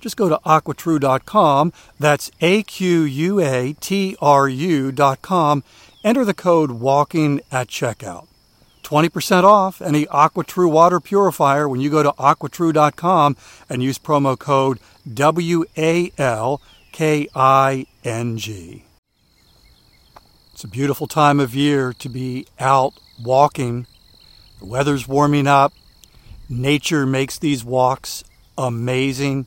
Just go to aquatrue.com, that's A Q U A T R U.com, enter the code WALKING at checkout. 20% off any AquaTrue water purifier when you go to aquatrue.com and use promo code W A L K I N G. It's a beautiful time of year to be out walking. The weather's warming up. Nature makes these walks amazing.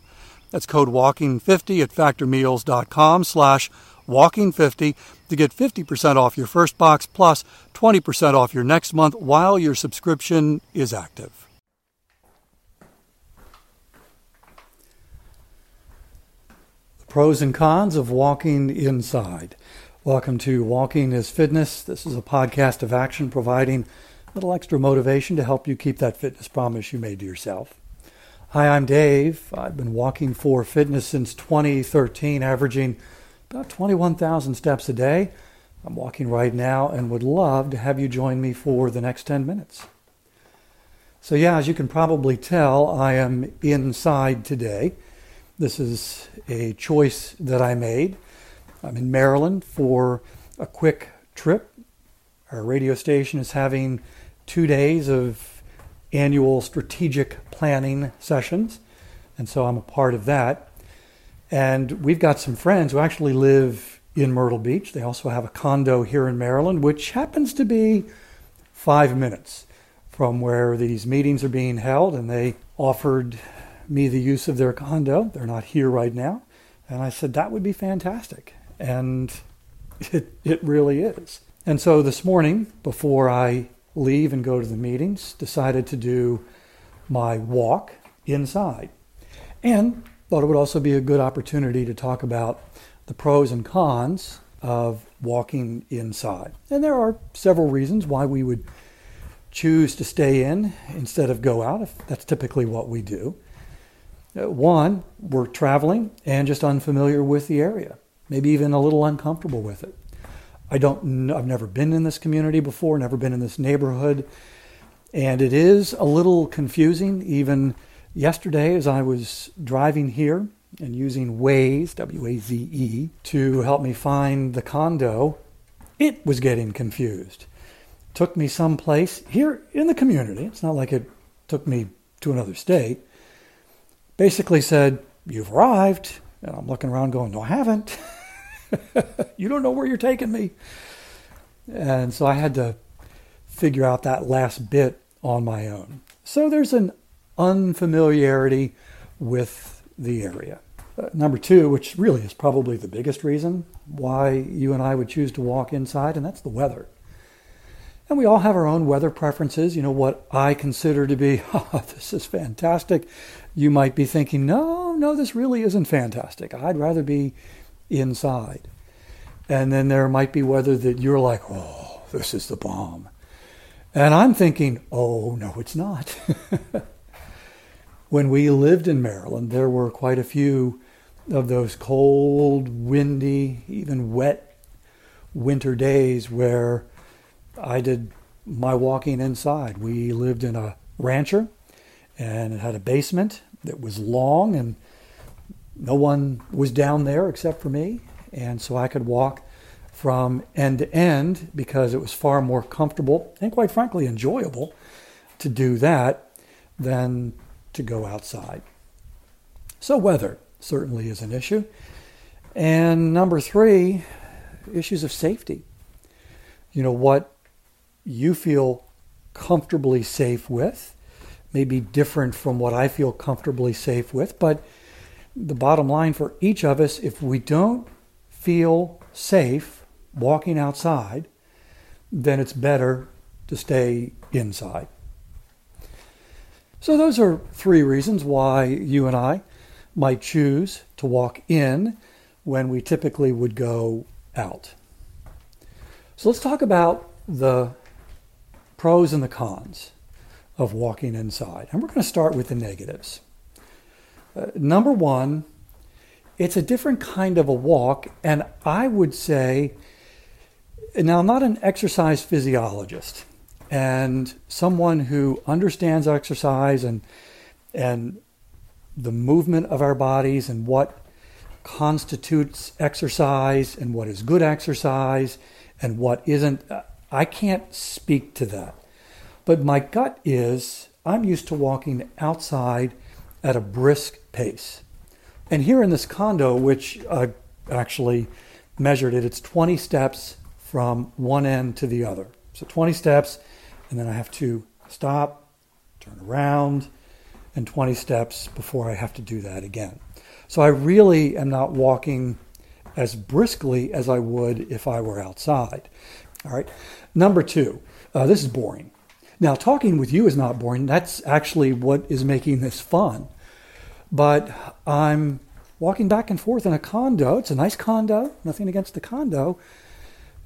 That's code WALKING50 at factormeals.com slash WALKING50 to get 50% off your first box plus 20% off your next month while your subscription is active. The pros and cons of walking inside. Welcome to Walking is Fitness. This is a podcast of action providing a little extra motivation to help you keep that fitness promise you made to yourself. Hi, I'm Dave. I've been walking for fitness since 2013, averaging about 21,000 steps a day. I'm walking right now and would love to have you join me for the next 10 minutes. So, yeah, as you can probably tell, I am inside today. This is a choice that I made. I'm in Maryland for a quick trip. Our radio station is having two days of annual strategic planning sessions. And so I'm a part of that. And we've got some friends who actually live in Myrtle Beach. They also have a condo here in Maryland, which happens to be five minutes from where these meetings are being held. And they offered me the use of their condo. They're not here right now. And I said, that would be fantastic. And it, it really is. And so this morning, before I leave and go to the meetings, decided to do my walk inside. And thought it would also be a good opportunity to talk about the pros and cons of walking inside. And there are several reasons why we would choose to stay in instead of go out, if that's typically what we do. Uh, one, we're traveling and just unfamiliar with the area, maybe even a little uncomfortable with it. I don't. I've never been in this community before. Never been in this neighborhood, and it is a little confusing. Even yesterday, as I was driving here and using Waze, W-A-Z-E, to help me find the condo, it was getting confused. Took me someplace here in the community. It's not like it took me to another state. Basically said, "You've arrived," and I'm looking around, going, "No, I haven't." you don't know where you're taking me. And so I had to figure out that last bit on my own. So there's an unfamiliarity with the area. Uh, number two, which really is probably the biggest reason why you and I would choose to walk inside, and that's the weather. And we all have our own weather preferences. You know, what I consider to be, oh, this is fantastic. You might be thinking, no, no, this really isn't fantastic. I'd rather be inside. And then there might be weather that you're like, oh, this is the bomb. And I'm thinking, oh, no, it's not. when we lived in Maryland, there were quite a few of those cold, windy, even wet winter days where I did my walking inside. We lived in a rancher and it had a basement that was long and no one was down there except for me. And so I could walk from end to end because it was far more comfortable and, quite frankly, enjoyable to do that than to go outside. So, weather certainly is an issue. And number three, issues of safety. You know, what you feel comfortably safe with may be different from what I feel comfortably safe with, but the bottom line for each of us, if we don't feel safe walking outside, then it's better to stay inside. So, those are three reasons why you and I might choose to walk in when we typically would go out. So, let's talk about the pros and the cons of walking inside. And we're going to start with the negatives. Uh, number one, it's a different kind of a walk, and I would say now, I'm not an exercise physiologist and someone who understands exercise and, and the movement of our bodies and what constitutes exercise and what is good exercise and what isn't. I can't speak to that. But my gut is I'm used to walking outside at a brisk pace. And here in this condo, which I actually measured it, it's 20 steps from one end to the other. So 20 steps, and then I have to stop, turn around, and 20 steps before I have to do that again. So I really am not walking as briskly as I would if I were outside. All right. Number two, uh, this is boring. Now, talking with you is not boring. That's actually what is making this fun. But I'm walking back and forth in a condo. It's a nice condo, nothing against the condo.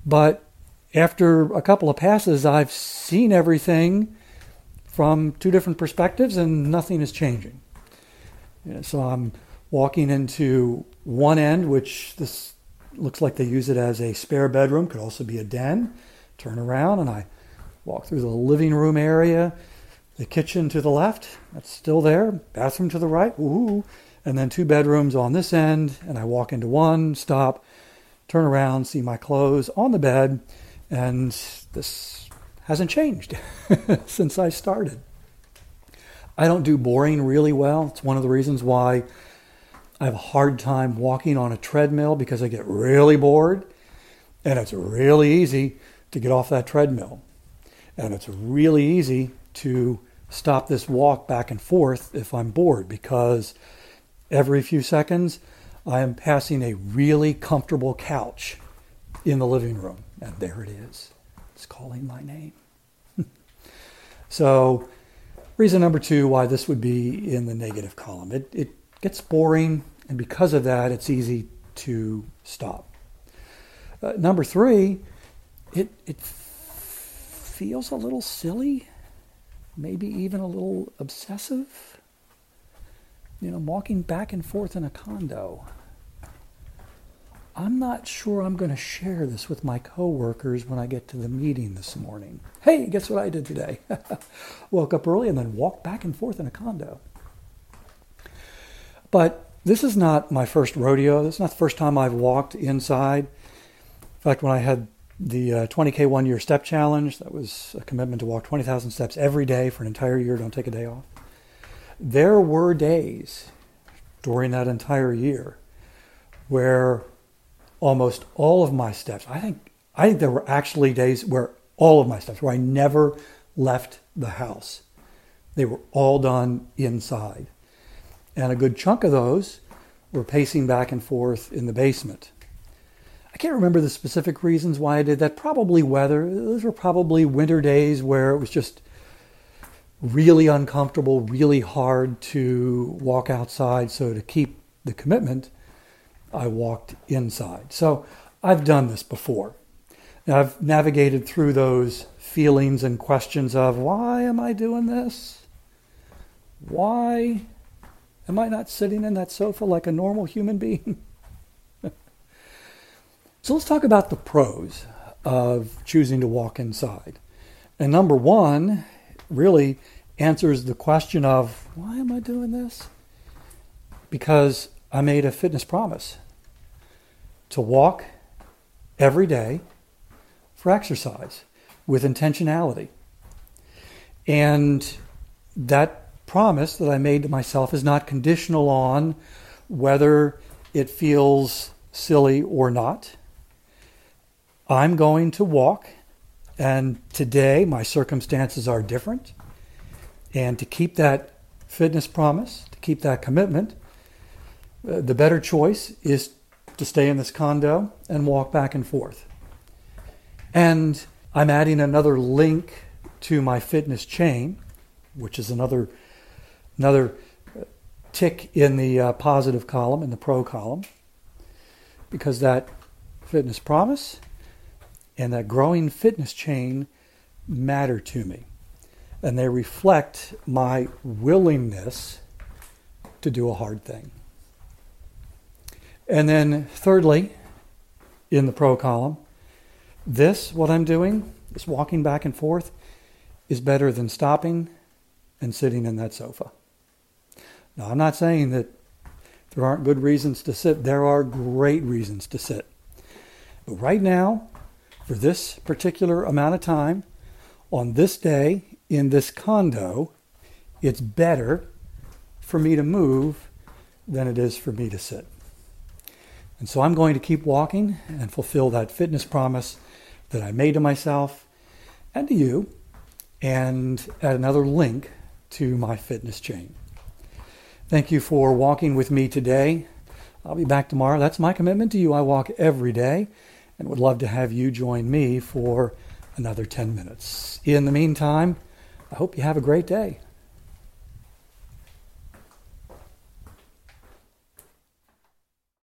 But after a couple of passes, I've seen everything from two different perspectives and nothing is changing. so I'm walking into one end, which this looks like they use it as a spare bedroom, could also be a den. Turn around and I walk through the living room area, the kitchen to the left, that's still there, bathroom to the right, woohoo, and then two bedrooms on this end, and I walk into one, stop, turn around, see my clothes on the bed, and this hasn't changed since I started. I don't do boring really well. It's one of the reasons why I have a hard time walking on a treadmill because I get really bored. And it's really easy to get off that treadmill. And it's really easy to stop this walk back and forth if I'm bored because every few seconds I am passing a really comfortable couch in the living room. And there it is. It's calling my name. so, reason number two why this would be in the negative column. It, it gets boring, and because of that, it's easy to stop. Uh, number three, it, it feels a little silly, maybe even a little obsessive. You know, walking back and forth in a condo. I'm not sure I'm going to share this with my coworkers when I get to the meeting this morning. Hey, guess what I did today? Woke up early and then walked back and forth in a condo. But this is not my first rodeo. This is not the first time I've walked inside. In fact, when I had the uh, 20K one year step challenge, that was a commitment to walk 20,000 steps every day for an entire year, don't take a day off. There were days during that entire year where almost all of my steps. I think I think there were actually days where all of my steps where I never left the house. They were all done inside. And a good chunk of those were pacing back and forth in the basement. I can't remember the specific reasons why I did that. Probably weather. Those were probably winter days where it was just really uncomfortable, really hard to walk outside. So to keep the commitment, I walked inside. So I've done this before. Now, I've navigated through those feelings and questions of why am I doing this? Why am I not sitting in that sofa like a normal human being? so let's talk about the pros of choosing to walk inside. And number one really answers the question of why am I doing this? Because I made a fitness promise to walk every day for exercise with intentionality. And that promise that I made to myself is not conditional on whether it feels silly or not. I'm going to walk, and today my circumstances are different. And to keep that fitness promise, to keep that commitment, uh, the better choice is to stay in this condo and walk back and forth. And I'm adding another link to my fitness chain, which is another another tick in the uh, positive column in the pro column, because that fitness promise and that growing fitness chain matter to me, and they reflect my willingness to do a hard thing. And then, thirdly, in the pro column, this, what I'm doing, this walking back and forth, is better than stopping and sitting in that sofa. Now, I'm not saying that there aren't good reasons to sit. There are great reasons to sit. But right now, for this particular amount of time, on this day, in this condo, it's better for me to move than it is for me to sit. And so I'm going to keep walking and fulfill that fitness promise that I made to myself and to you, and add another link to my fitness chain. Thank you for walking with me today. I'll be back tomorrow. That's my commitment to you. I walk every day and would love to have you join me for another 10 minutes. In the meantime, I hope you have a great day.